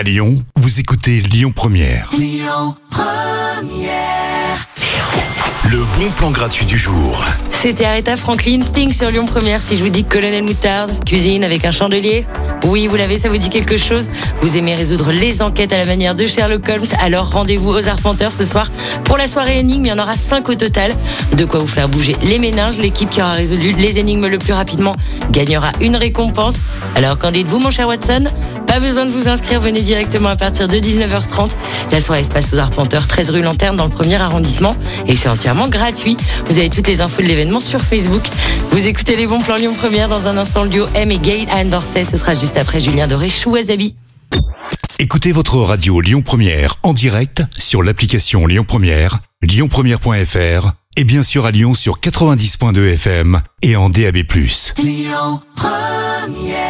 À Lyon, vous écoutez Lyon Première. Le bon plan gratuit du jour. C'était Aretha Franklin, Pink sur Lyon Première. Si je vous dis Colonel Moutarde, cuisine avec un chandelier. Oui, vous l'avez, ça vous dit quelque chose? Vous aimez résoudre les enquêtes à la manière de Sherlock Holmes? Alors rendez-vous aux Arpenteurs ce soir pour la soirée énigme. Il y en aura 5 au total. De quoi vous faire bouger les méninges. L'équipe qui aura résolu les énigmes le plus rapidement gagnera une récompense. Alors qu'en dites-vous, mon cher Watson? Pas besoin de vous inscrire, venez directement à partir de 19h30. La soirée se passe aux Arpenteurs, 13 rue Lanterne dans le premier arrondissement. Et c'est entièrement gratuit. Vous avez toutes les infos de l'événement sur Facebook. Vous écoutez les bons plans Lyon Première dans un instant le duo M et Gail Anne Dorsey. Ce sera juste après Julien Doré, Chou Wasabi. Écoutez votre radio Lyon Première en direct sur l'application Lyon Première, lyonpremière.fr et bien sûr à Lyon sur 90.2 FM et en DAB+. Lyon Première